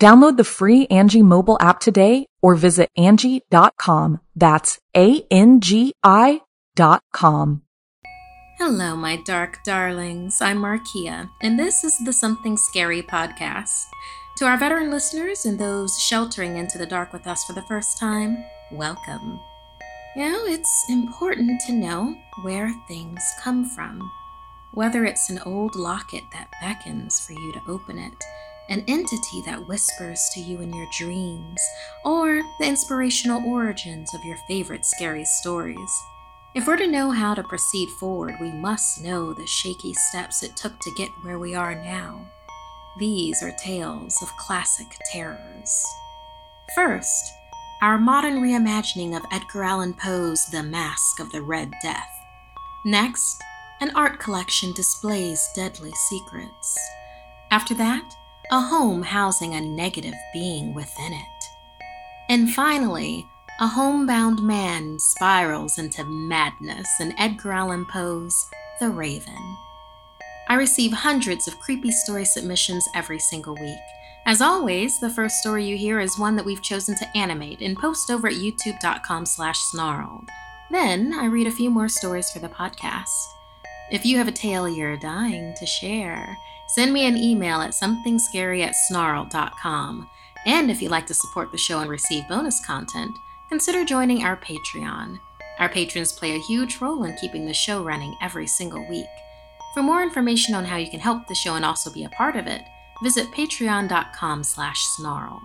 Download the free Angi mobile app today or visit Angi.com. That's A-N-G-I dot com. Hello, my dark darlings. I'm Markia, and this is the Something Scary podcast. To our veteran listeners and those sheltering into the dark with us for the first time, welcome. You know, it's important to know where things come from. Whether it's an old locket that beckons for you to open it, an entity that whispers to you in your dreams, or the inspirational origins of your favorite scary stories. If we're to know how to proceed forward, we must know the shaky steps it took to get where we are now. These are tales of classic terrors. First, our modern reimagining of Edgar Allan Poe's The Masque of the Red Death. Next, an art collection displays deadly secrets. After that, a home housing a negative being within it. And finally, a homebound man spirals into madness in Edgar Allan Poe's The Raven. I receive hundreds of creepy story submissions every single week. As always, the first story you hear is one that we've chosen to animate and post over at youtube.com slash snarled. Then I read a few more stories for the podcast. If you have a tale you're dying to share, send me an email at somethingscary at snarl.com. And if you'd like to support the show and receive bonus content, consider joining our Patreon. Our patrons play a huge role in keeping the show running every single week. For more information on how you can help the show and also be a part of it, visit patreon.com slash snarled.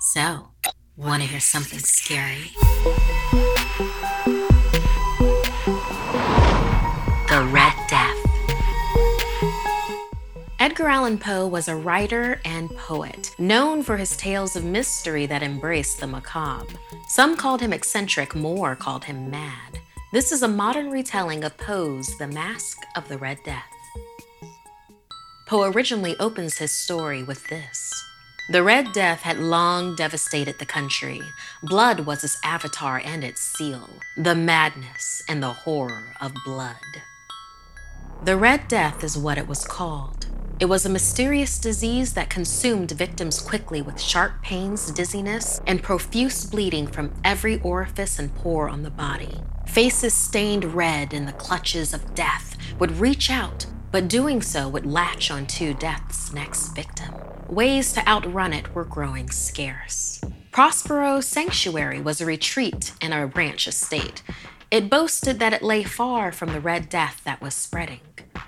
So, want to hear something scary? Edgar Allan Poe was a writer and poet, known for his tales of mystery that embraced the macabre. Some called him eccentric, more called him mad. This is a modern retelling of Poe's The Masque of the Red Death. Poe originally opens his story with this. The Red Death had long devastated the country. Blood was its avatar and its seal, the madness and the horror of blood. The Red Death is what it was called. It was a mysterious disease that consumed victims quickly with sharp pains, dizziness, and profuse bleeding from every orifice and pore on the body. Faces stained red in the clutches of death would reach out, but doing so would latch onto death's next victim. Ways to outrun it were growing scarce. Prospero Sanctuary was a retreat in a ranch estate. It boasted that it lay far from the Red Death that was spreading.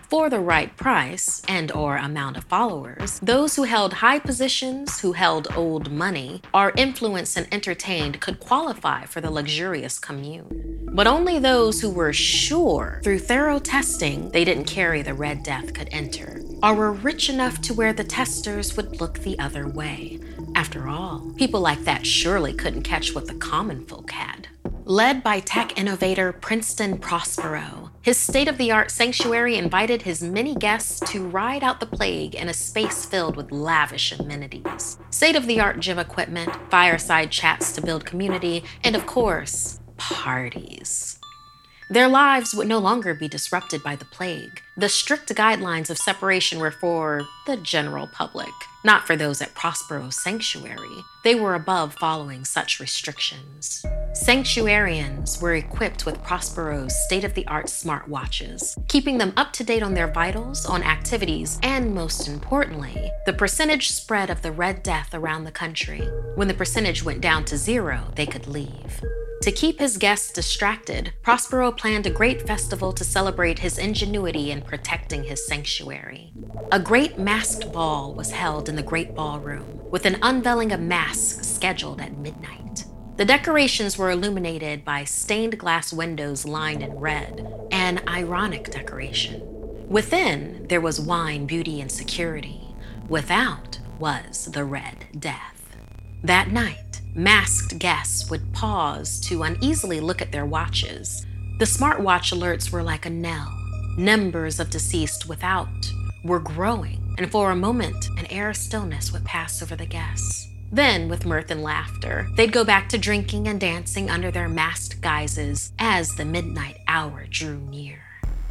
For the right price and or amount of followers, those who held high positions, who held old money, are influenced and entertained could qualify for the luxurious commune. But only those who were sure through thorough testing they didn't carry the Red Death could enter, or were rich enough to where the testers would look the other way. After all, people like that surely couldn't catch what the common folk had. Led by tech innovator Princeton Prospero, his state of the art sanctuary invited his many guests to ride out the plague in a space filled with lavish amenities. State of the art gym equipment, fireside chats to build community, and of course, parties. Their lives would no longer be disrupted by the plague. The strict guidelines of separation were for the general public, not for those at Prospero's sanctuary. They were above following such restrictions. Sanctuarians were equipped with Prospero's state of the art smartwatches, keeping them up to date on their vitals, on activities, and most importantly, the percentage spread of the Red Death around the country. When the percentage went down to zero, they could leave. To keep his guests distracted, Prospero planned a great festival to celebrate his ingenuity in protecting his sanctuary. A great masked ball was held in the great ballroom, with an unveiling of masks scheduled at midnight. The decorations were illuminated by stained glass windows lined in red, an ironic decoration. Within, there was wine, beauty, and security. Without was the Red Death. That night, Masked guests would pause to uneasily look at their watches. The smartwatch alerts were like a knell. Numbers of deceased without were growing, and for a moment, an air of stillness would pass over the guests. Then, with mirth and laughter, they'd go back to drinking and dancing under their masked guises as the midnight hour drew near.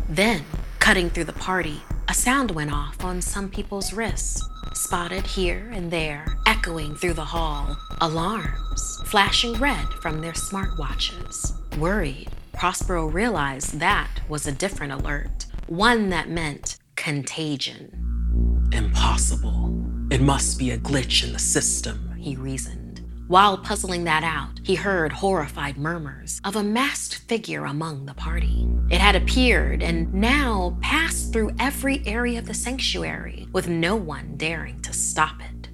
Then, cutting through the party, a sound went off on some people's wrists spotted here and there, echoing through the hall. Alarms flashing red from their smartwatches. Worried, Prospero realized that was a different alert, one that meant contagion. Impossible. It must be a glitch in the system, he reasoned. While puzzling that out, he heard horrified murmurs of a masked figure among the party. It had appeared and now passed through every area of the sanctuary, with no one daring to stop it.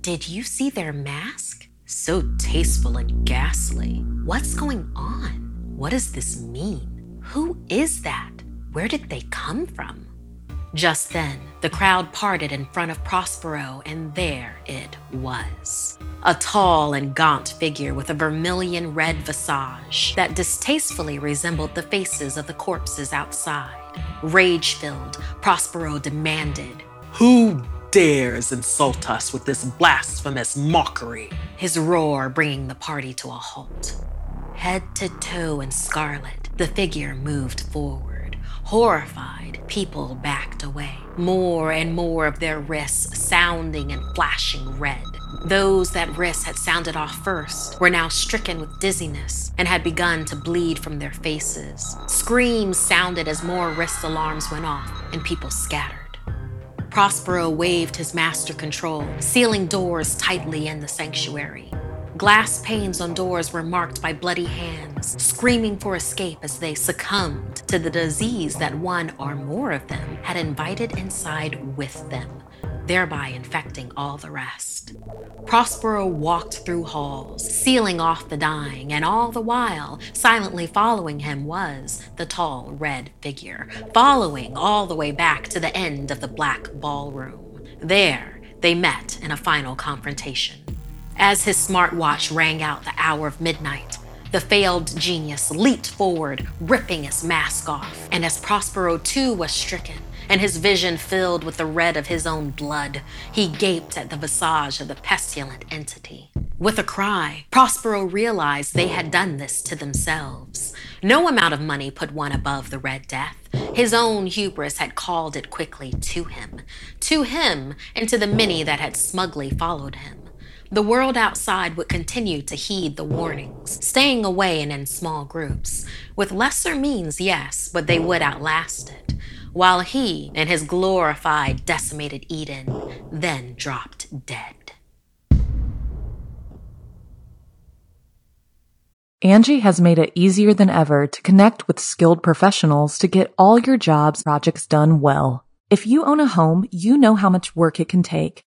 Did you see their mask? So tasteful and ghastly. What's going on? What does this mean? Who is that? Where did they come from? Just then, the crowd parted in front of Prospero, and there it was. A tall and gaunt figure with a vermilion red visage that distastefully resembled the faces of the corpses outside. Rage filled, Prospero demanded, Who dares insult us with this blasphemous mockery? His roar bringing the party to a halt. Head to toe in scarlet, the figure moved forward. Horrified, people backed away, more and more of their wrists sounding and flashing red. Those that wrists had sounded off first were now stricken with dizziness and had begun to bleed from their faces. Screams sounded as more wrist alarms went off and people scattered. Prospero waved his master control, sealing doors tightly in the sanctuary. Glass panes on doors were marked by bloody hands, screaming for escape as they succumbed to the disease that one or more of them had invited inside with them, thereby infecting all the rest. Prospero walked through halls, sealing off the dying, and all the while, silently following him was the tall red figure, following all the way back to the end of the black ballroom. There, they met in a final confrontation. As his smartwatch rang out the hour of midnight, the failed genius leaped forward, ripping his mask off. And as Prospero too was stricken, and his vision filled with the red of his own blood, he gaped at the visage of the pestilent entity. With a cry, Prospero realized they had done this to themselves. No amount of money put one above the Red Death. His own hubris had called it quickly to him, to him, and to the many that had smugly followed him. The world outside would continue to heed the warnings, staying away and in small groups. With lesser means, yes, but they would outlast it. While he, in his glorified, decimated Eden, then dropped dead. Angi has made it easier than ever to connect with skilled professionals to get all your jobs projects done well. If you own a home, you know how much work it can take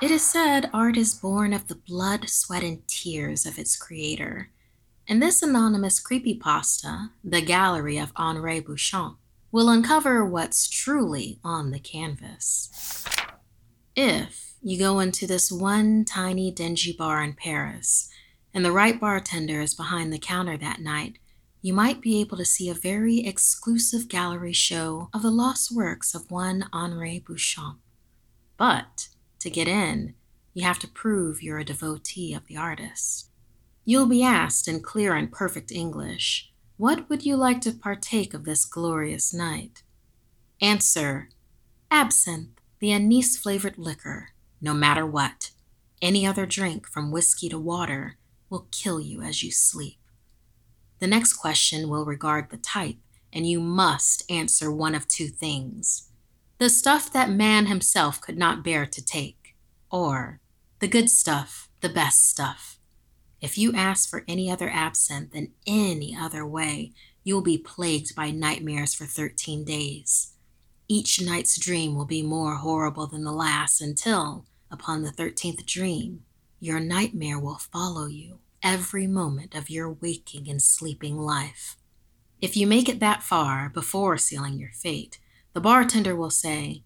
It is said art is born of the blood, sweat, and tears of its creator. In this anonymous creepypasta, The Gallery of Henri Bouchamp, will uncover what's truly on the canvas. If you go into this one tiny dingy bar in Paris, and the right bartender is behind the counter that night, you might be able to see a very exclusive gallery show of the lost works of one Henri Bouchamp. But to get in, you have to prove you're a devotee of the artist. You'll be asked in clear and perfect English, What would you like to partake of this glorious night? Answer Absinthe, the anise flavored liquor, no matter what. Any other drink, from whiskey to water, will kill you as you sleep. The next question will regard the type, and you must answer one of two things the stuff that man himself could not bear to take, or the good stuff, the best stuff. If you ask for any other absinthe in any other way, you will be plagued by nightmares for 13 days. Each night's dream will be more horrible than the last until, upon the 13th dream, your nightmare will follow you every moment of your waking and sleeping life. If you make it that far before sealing your fate, the bartender will say,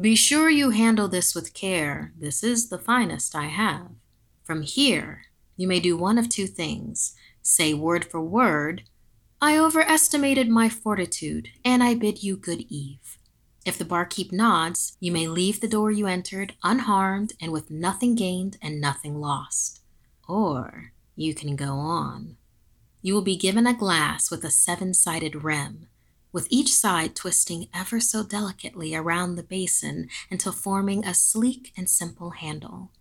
Be sure you handle this with care. This is the finest I have. From here, you may do one of two things say word for word, I overestimated my fortitude, and I bid you good eve. If the barkeep nods, you may leave the door you entered unharmed and with nothing gained and nothing lost. Or you can go on. You will be given a glass with a seven sided rim, with each side twisting ever so delicately around the basin until forming a sleek and simple handle.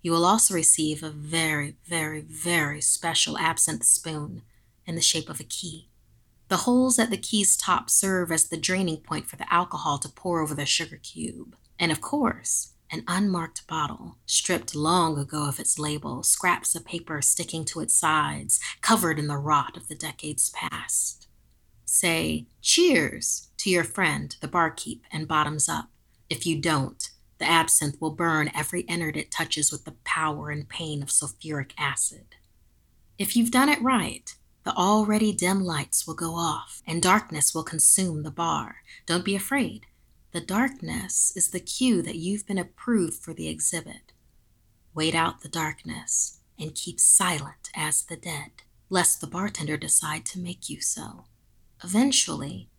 You will also receive a very, very, very special absinthe spoon in the shape of a key. The holes at the key's top serve as the draining point for the alcohol to pour over the sugar cube. And of course, an unmarked bottle, stripped long ago of its label, scraps of paper sticking to its sides, covered in the rot of the decades past. Say, cheers to your friend, the barkeep, and bottoms up. If you don't, the absinthe will burn every innard it touches with the power and pain of sulfuric acid. If you've done it right, the already dim lights will go off, and darkness will consume the bar. Don't be afraid. The darkness is the cue that you've been approved for the exhibit. Wait out the darkness and keep silent as the dead, lest the bartender decide to make you so. Eventually,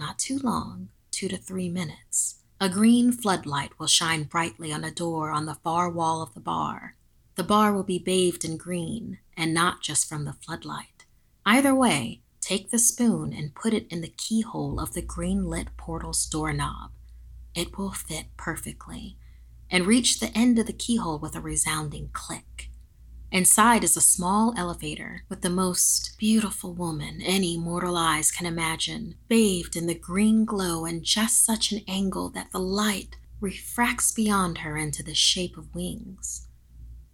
not too long, two to three minutes, a green floodlight will shine brightly on a door on the far wall of the bar. The bar will be bathed in green, and not just from the floodlight. Either way, take the spoon and put it in the keyhole of the green lit portal's doorknob. It will fit perfectly, and reach the end of the keyhole with a resounding click. Inside is a small elevator with the most beautiful woman any mortal eyes can imagine, bathed in the green glow and just such an angle that the light refracts beyond her into the shape of wings.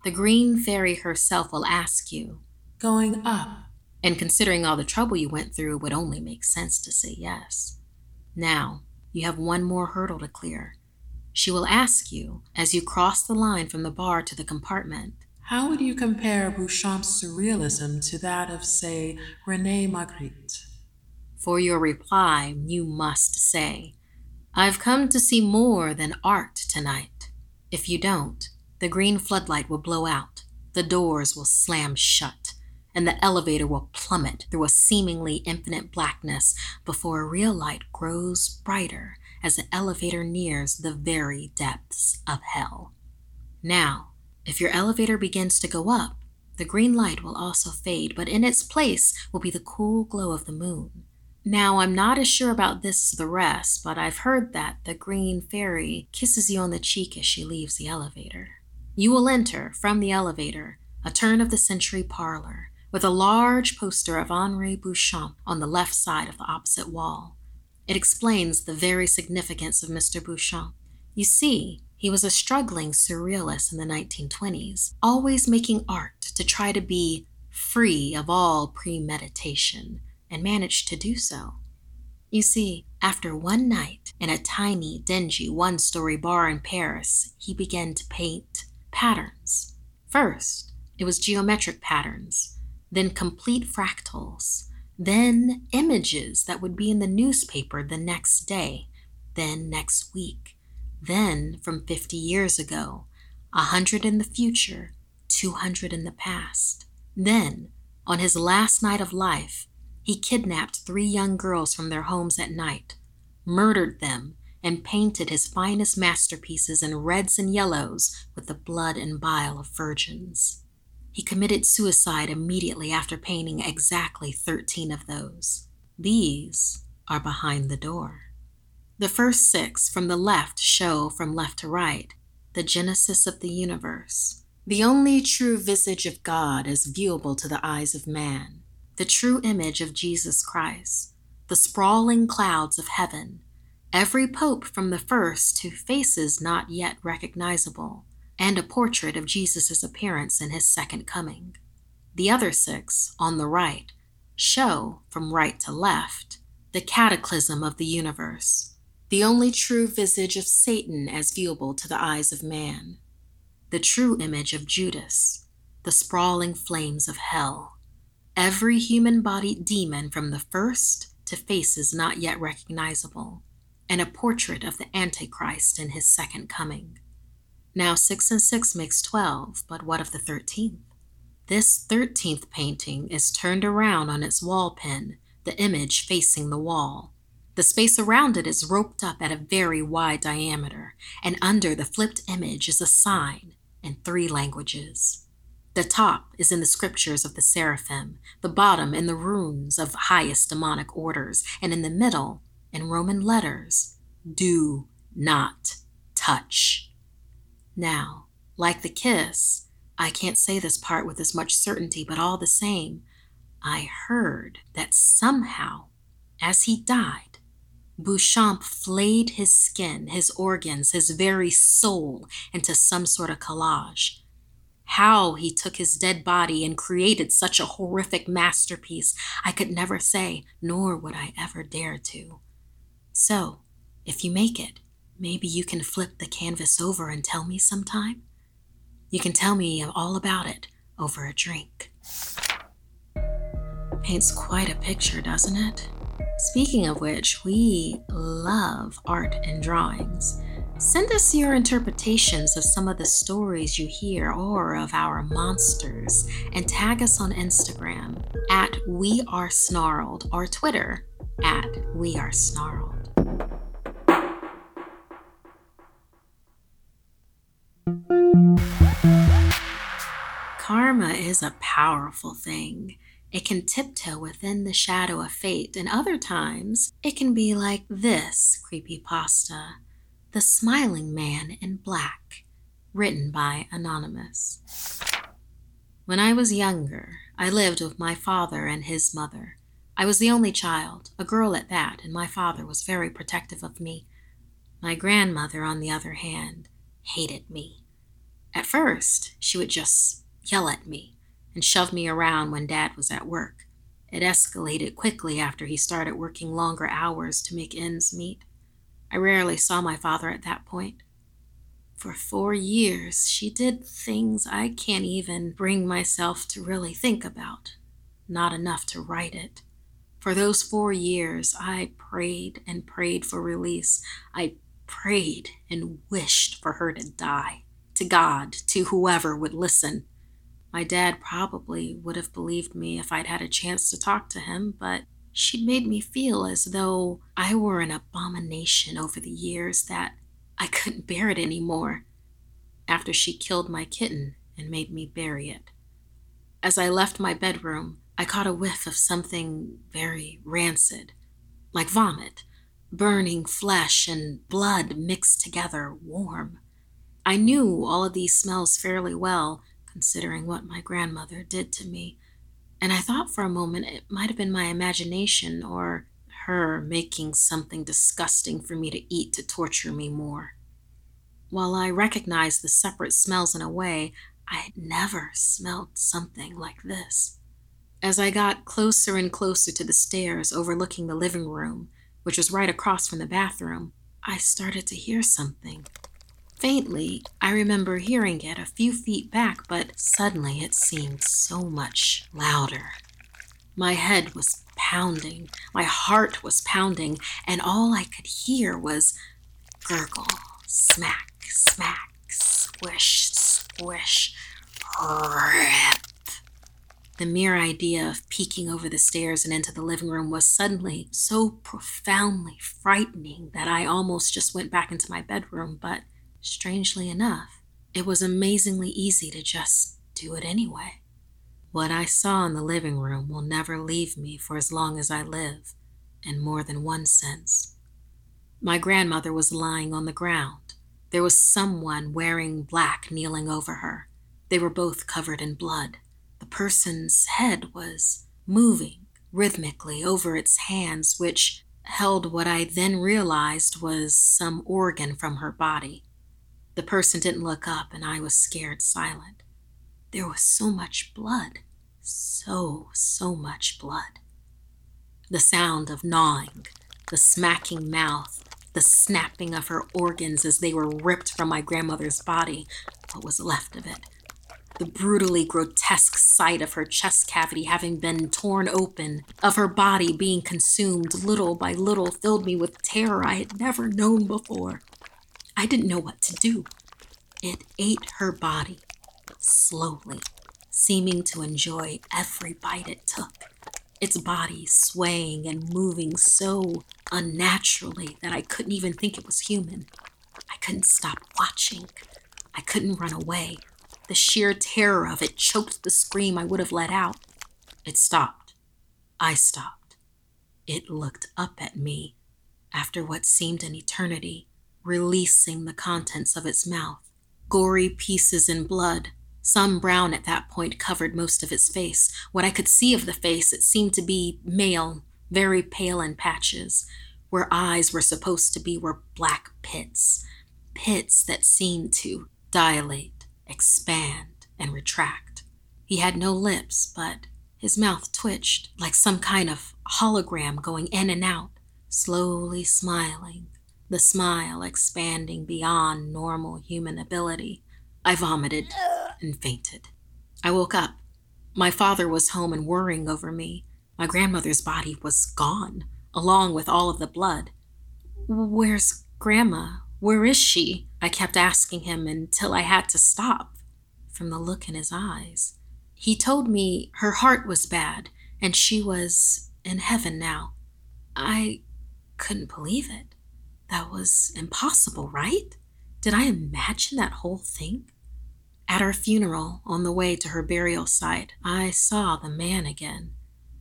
The green fairy herself will ask you, Going up and considering all the trouble you went through, it would only make sense to say yes. Now, you have one more hurdle to clear. She will ask you, as you cross the line from the bar to the compartment, How would you compare Bouchamp's surrealism to that of, say, Rene Magritte? For your reply, you must say, I've come to see more than art tonight. If you don't, the green floodlight will blow out, the doors will slam shut, and the elevator will plummet through a seemingly infinite blackness before a real light grows brighter as the elevator nears the very depths of hell. Now, if your elevator begins to go up, the green light will also fade, but in its place will be the cool glow of the moon. Now, I'm not as sure about this as the rest, but I've heard that the green fairy kisses you on the cheek as she leaves the elevator. You will enter, from the elevator, a turn of the century parlor, with a large poster of Henri Bouchamp on the left side of the opposite wall. It explains the very significance of Mr. Bouchamp. You see, He was a struggling surrealist in the 1920s, always making art to try to be free of all premeditation, and managed to do so. You see, after one night in a tiny, dingy, one story bar in Paris, he began to paint patterns. First, it was geometric patterns, then complete fractals, then images that would be in the newspaper the next day, then next week, then from 50 years ago, a 100 in the future, 200 in the past. Then, on his last night of life, he kidnapped three young girls from their homes at night, murdered them, and painted his finest masterpieces in reds and yellows with the blood and bile of virgins. He committed suicide immediately after painting exactly 13 of those. These are behind the door. The first six from the left show from left to right the genesis of the universe, the only true visage of God as viewable to the eyes of man, the true image of Jesus Christ, the sprawling clouds of heaven, every pope from the first to faces not yet recognizable, and a portrait of Jesus' appearance in his second coming. The other six, on the right, show, from right to left, the cataclysm of the universe, the only true visage of Satan as viewable to the eyes of man, the true image of Judas, the sprawling flames of hell, every human bodied demon from the first to faces not yet recognizable, and a portrait of the Antichrist in his second coming. Now, six and six makes twelve, but what of the thirteenth? This thirteenth painting is turned around on its wall pin, the image facing the wall the space around it is roped up at a very wide diameter, and under the flipped image is a sign in three languages. The top is in the scriptures of the seraphim, the bottom in the runes of highest demonic orders, and in the middle, in Roman letters, do not touch. Now, like the kiss, I can't say this part with as much certainty, but all the same, I heard that somehow, as he died, Beauchamp flayed his skin, his organs, his very soul into some sort of collage. How he took his dead body and created such a horrific masterpiece, I could never say, nor would I ever dare to. So, if you make it, maybe you can flip the canvas over and tell me sometime? You can tell me all about it over a drink. Paints quite a picture, doesn't it? Speaking of which, we love art and drawings. Send us your interpretations of some of the stories you hear or of our monsters and tag us on Instagram at We Are Snarled or Twitter at We Are Snarled. Karma is a powerful thing. It can tiptoe within the shadow of fate, and other times it can be like this creepy pasta The Smiling Man in Black, written by Anonymous. When I was younger, I lived with my father and his mother. I was the only child, a girl at that, and my father was very protective of me. My grandmother, on the other hand, hated me. At first, she would just yell at me and shove me around when Dad was at work. It escalated quickly after he started working longer hours to make ends meet. I rarely saw my father at that point. For four years, she did things I can't even bring myself to really think about, not enough to write it. For those four years, I prayed and prayed for release. I prayed and wished for her to die, to God, to whoever would listen. My dad probably would have believed me if I'd had a chance to talk to him, but she'd made me feel as though I were an abomination over the years that I couldn't bear it anymore after she killed my kitten and made me bury it. As I left my bedroom, I caught a whiff of something very rancid, like vomit, burning flesh and blood mixed together, warm. I knew all of these smells fairly well considering what my grandmother did to me, and I thought for a moment it might have been my imagination or her making something disgusting for me to eat to torture me more. While I recognized the separate smells in a way, I had never smelled something like this. As I got closer and closer to the stairs overlooking the living room, which was right across from the bathroom, I started to hear something. Faintly, I remember hearing it a few feet back, but suddenly it seemed so much louder. My head was pounding, my heart was pounding, and all I could hear was gurgle, smack, smack, squish, squish, rip. The mere idea of peeking over the stairs and into the living room was suddenly so profoundly frightening that I almost just went back into my bedroom, but strangely enough, it was amazingly easy to just do it anyway. What I saw in the living room will never leave me for as long as I live, in more than one sense. My grandmother was lying on the ground. There was someone wearing black kneeling over her. They were both covered in blood. The person's head was moving rhythmically over its hands, which held what I then realized was some organ from her body. The person didn't look up, and I was scared silent. There was so much blood. So, so much blood. The sound of gnawing, the smacking mouth, the snapping of her organs as they were ripped from my grandmother's body, what was left of it. The brutally grotesque sight of her chest cavity having been torn open, of her body being consumed little by little, filled me with terror I had never known before. I didn't know what to do. It ate her body, slowly, seeming to enjoy every bite it took, its body swaying and moving so unnaturally that I couldn't even think it was human. I couldn't stop watching. I couldn't run away. The sheer terror of it choked the scream I would have let out. It stopped. I stopped. It looked up at me after what seemed an eternity, releasing the contents of its mouth. Gory pieces in blood some brown at that point covered most of its face. What I could see of the face, it seemed to be male, very pale in patches. Where eyes were supposed to be were black pits, pits that seemed to dilate, expand, and retract. He had no lips, but his mouth twitched like some kind of hologram going in and out, slowly smiling, the smile expanding beyond normal human ability. I vomited and fainted. I woke up. My father was home and worrying over me. My grandmother's body was gone, along with all of the blood. Where's Grandma? Where is she? I kept asking him until I had to stop from the look in his eyes. He told me her heart was bad and she was in heaven now. I couldn't believe it. That was impossible, right? Did I imagine that whole thing? At her funeral, on the way to her burial site, I saw the man again.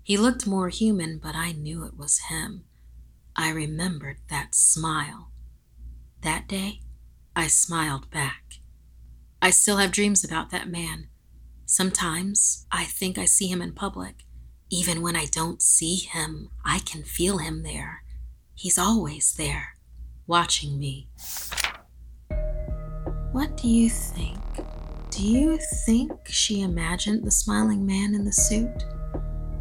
He looked more human, but I knew it was him. I remembered that smile. That day, I smiled back. I still have dreams about that man. Sometimes I think I see him in public. Even when I don't see him, I can feel him there. He's always there, watching me. What do you think? Do you think she imagined the smiling man in the suit?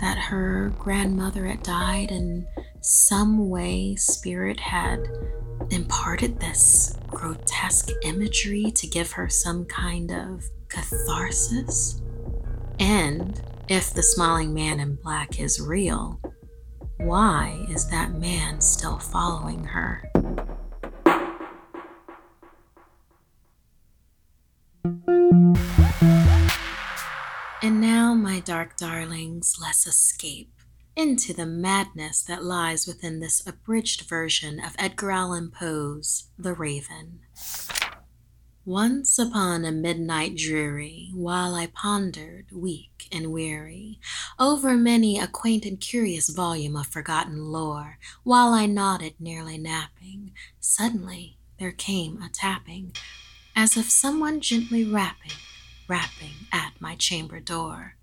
That her grandmother had died and some way spirit had imparted this grotesque imagery to give her some kind of catharsis? And if the smiling man in black is real, why is that man still following her? And now, my dark darlings, let's escape into the madness that lies within this abridged version of Edgar Allan Poe's The Raven. Once upon a midnight dreary, while I pondered, weak and weary, over many a quaint and curious volume of forgotten lore, while I nodded, nearly napping, suddenly there came a tapping, as of someone gently rapping rapping at my chamber door.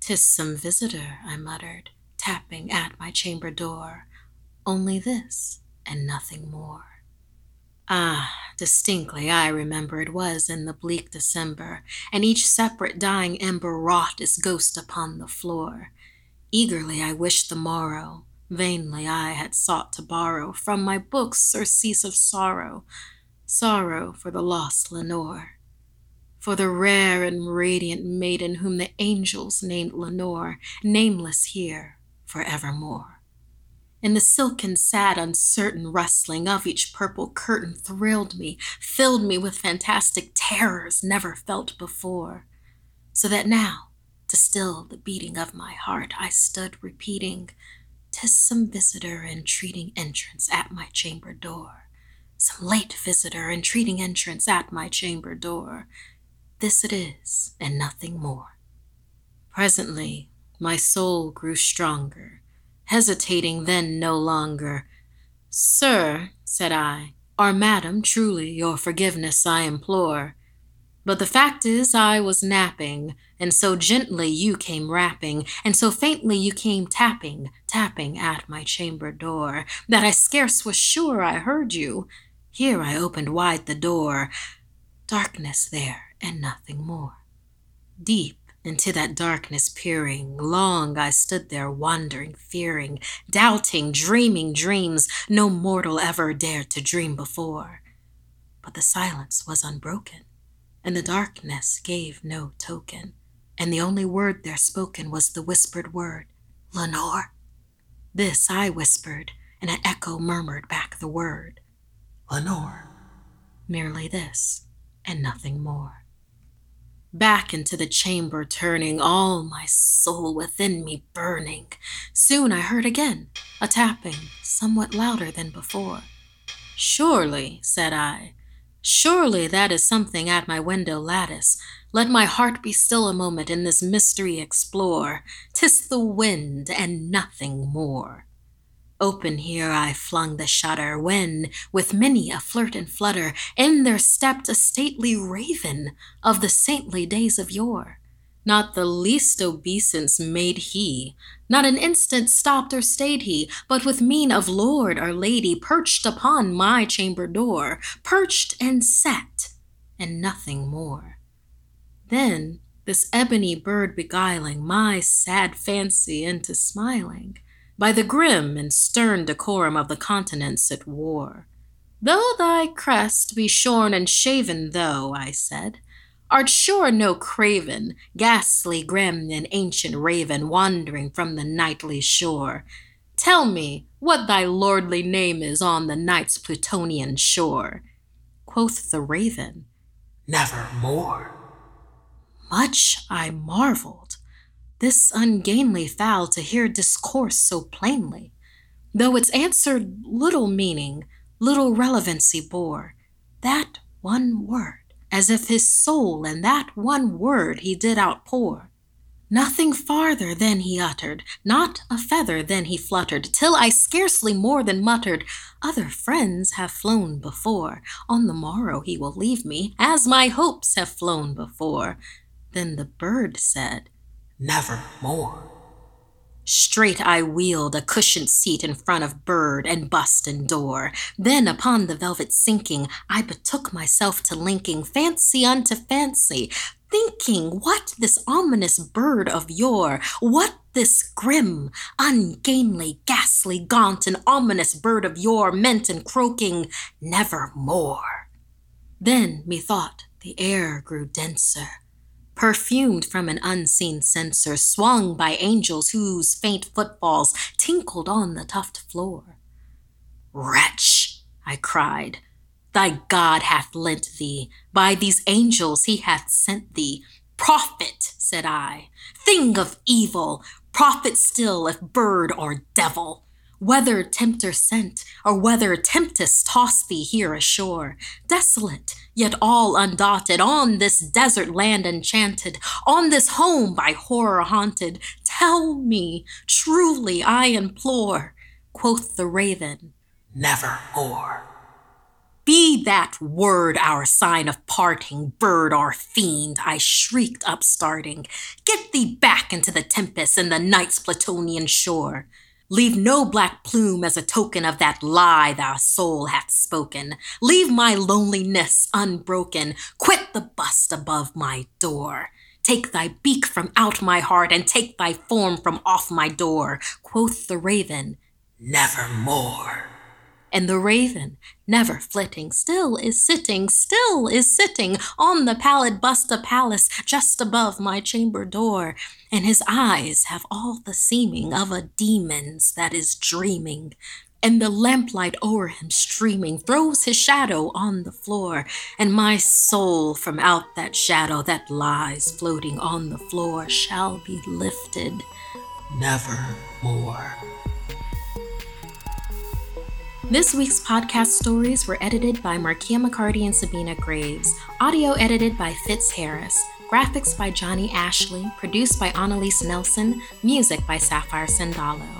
"'Tis some visitor," I muttered, tapping at my chamber door. Only this and nothing more. Ah, distinctly I remember it was in the bleak December, and each separate dying ember wrought its ghost upon the floor. Eagerly I wished the morrow, vainly I had sought to borrow from my books surcease of sorrow, sorrow for the lost Lenore for the rare and radiant maiden whom the angels named Lenore, nameless here for evermore. And the silken, sad, uncertain rustling of each purple curtain thrilled me, filled me with fantastic terrors never felt before. So that now, to still the beating of my heart, I stood repeating, "'Tis some visitor entreating entrance at my chamber door, some late visitor entreating entrance at my chamber door. This it is, and nothing more. Presently, my soul grew stronger, hesitating then no longer. Sir, said I, or madam, truly your forgiveness I implore. But the fact is, I was napping, and so gently you came rapping, and so faintly you came tapping, tapping at my chamber door, that I scarce was sure I heard you. Here I opened wide the door. Darkness there, and nothing more. Deep into that darkness peering, long I stood there wondering, fearing, doubting, dreaming dreams no mortal ever dared to dream before. But the silence was unbroken, and the darkness gave no token, and the only word there spoken was the whispered word, Lenore. This I whispered, and an echo murmured back the word, Lenore. Merely this, and nothing more back into the chamber turning, all my soul within me burning. Soon I heard again a tapping, somewhat louder than before. Surely, said I, surely that is something at my window lattice. Let my heart be still a moment and this mystery explore. Tis the wind and nothing more. Open here I flung the shutter, when, with many a flirt and flutter, in there stepped a stately raven of the saintly days of yore. Not the least obeisance made he, not an instant stopped or stayed he, but with mien of lord or lady perched upon my chamber door, perched and sat, and nothing more. Then this ebony bird beguiling my sad fancy into smiling, by the grim and stern decorum of the continents it wore. Though thy crest be shorn and shaven, though, I said, art sure no craven, ghastly, grim, and ancient raven wandering from the nightly shore. Tell me what thy lordly name is on the night's Plutonian shore. Quoth the raven, Nevermore. Much I marveled this ungainly fowl to hear discourse so plainly, though its answer little meaning, little relevancy bore. That one word, as if his soul in that one word he did outpour. Nothing farther than he uttered, not a feather than he fluttered, till I scarcely more than muttered, Other friends have flown before, on the morrow he will leave me, as my hopes have flown before. Then the bird said, Nevermore. Straight I wheeled a cushioned seat in front of bird and bust and door. Then upon the velvet sinking, I betook myself to linking fancy unto fancy, thinking what this ominous bird of yore, what this grim, ungainly, ghastly, gaunt, and ominous bird of yore meant in croaking, Nevermore. Then, methought, the air grew denser perfumed from an unseen censer, swung by angels whose faint footfalls tinkled on the tufted floor. Wretch, I cried, thy God hath lent thee, by these angels he hath sent thee. Prophet, said I, thing of evil, prophet still if bird or devil whether tempter sent, or whether tempest tossed thee here ashore, desolate, yet all undotted, on this desert land enchanted, on this home by horror haunted, tell me, truly I implore, quoth the raven, Nevermore. Be that word our sign of parting, bird or fiend, I shrieked upstarting. Get thee back into the tempest and the night's Plutonian shore. Leave no black plume as a token of that lie thy soul hath spoken. Leave my loneliness unbroken. Quit the bust above my door. Take thy beak from out my heart, and take thy form from off my door. Quoth the raven, Nevermore. And the raven, never flitting, still is sitting, still is sitting on the pallid bust of Pallas just above my chamber door, and his eyes have all the seeming of a demon's that is dreaming. And the lamplight o'er him streaming throws his shadow on the floor, and my soul from out that shadow that lies floating on the floor shall be lifted. Nevermore. This week's podcast stories were edited by Markia McCarty and Sabina Graves, audio edited by Fitz Harris, graphics by Johnny Ashley, produced by Annalise Nelson, music by Sapphire Sandalo.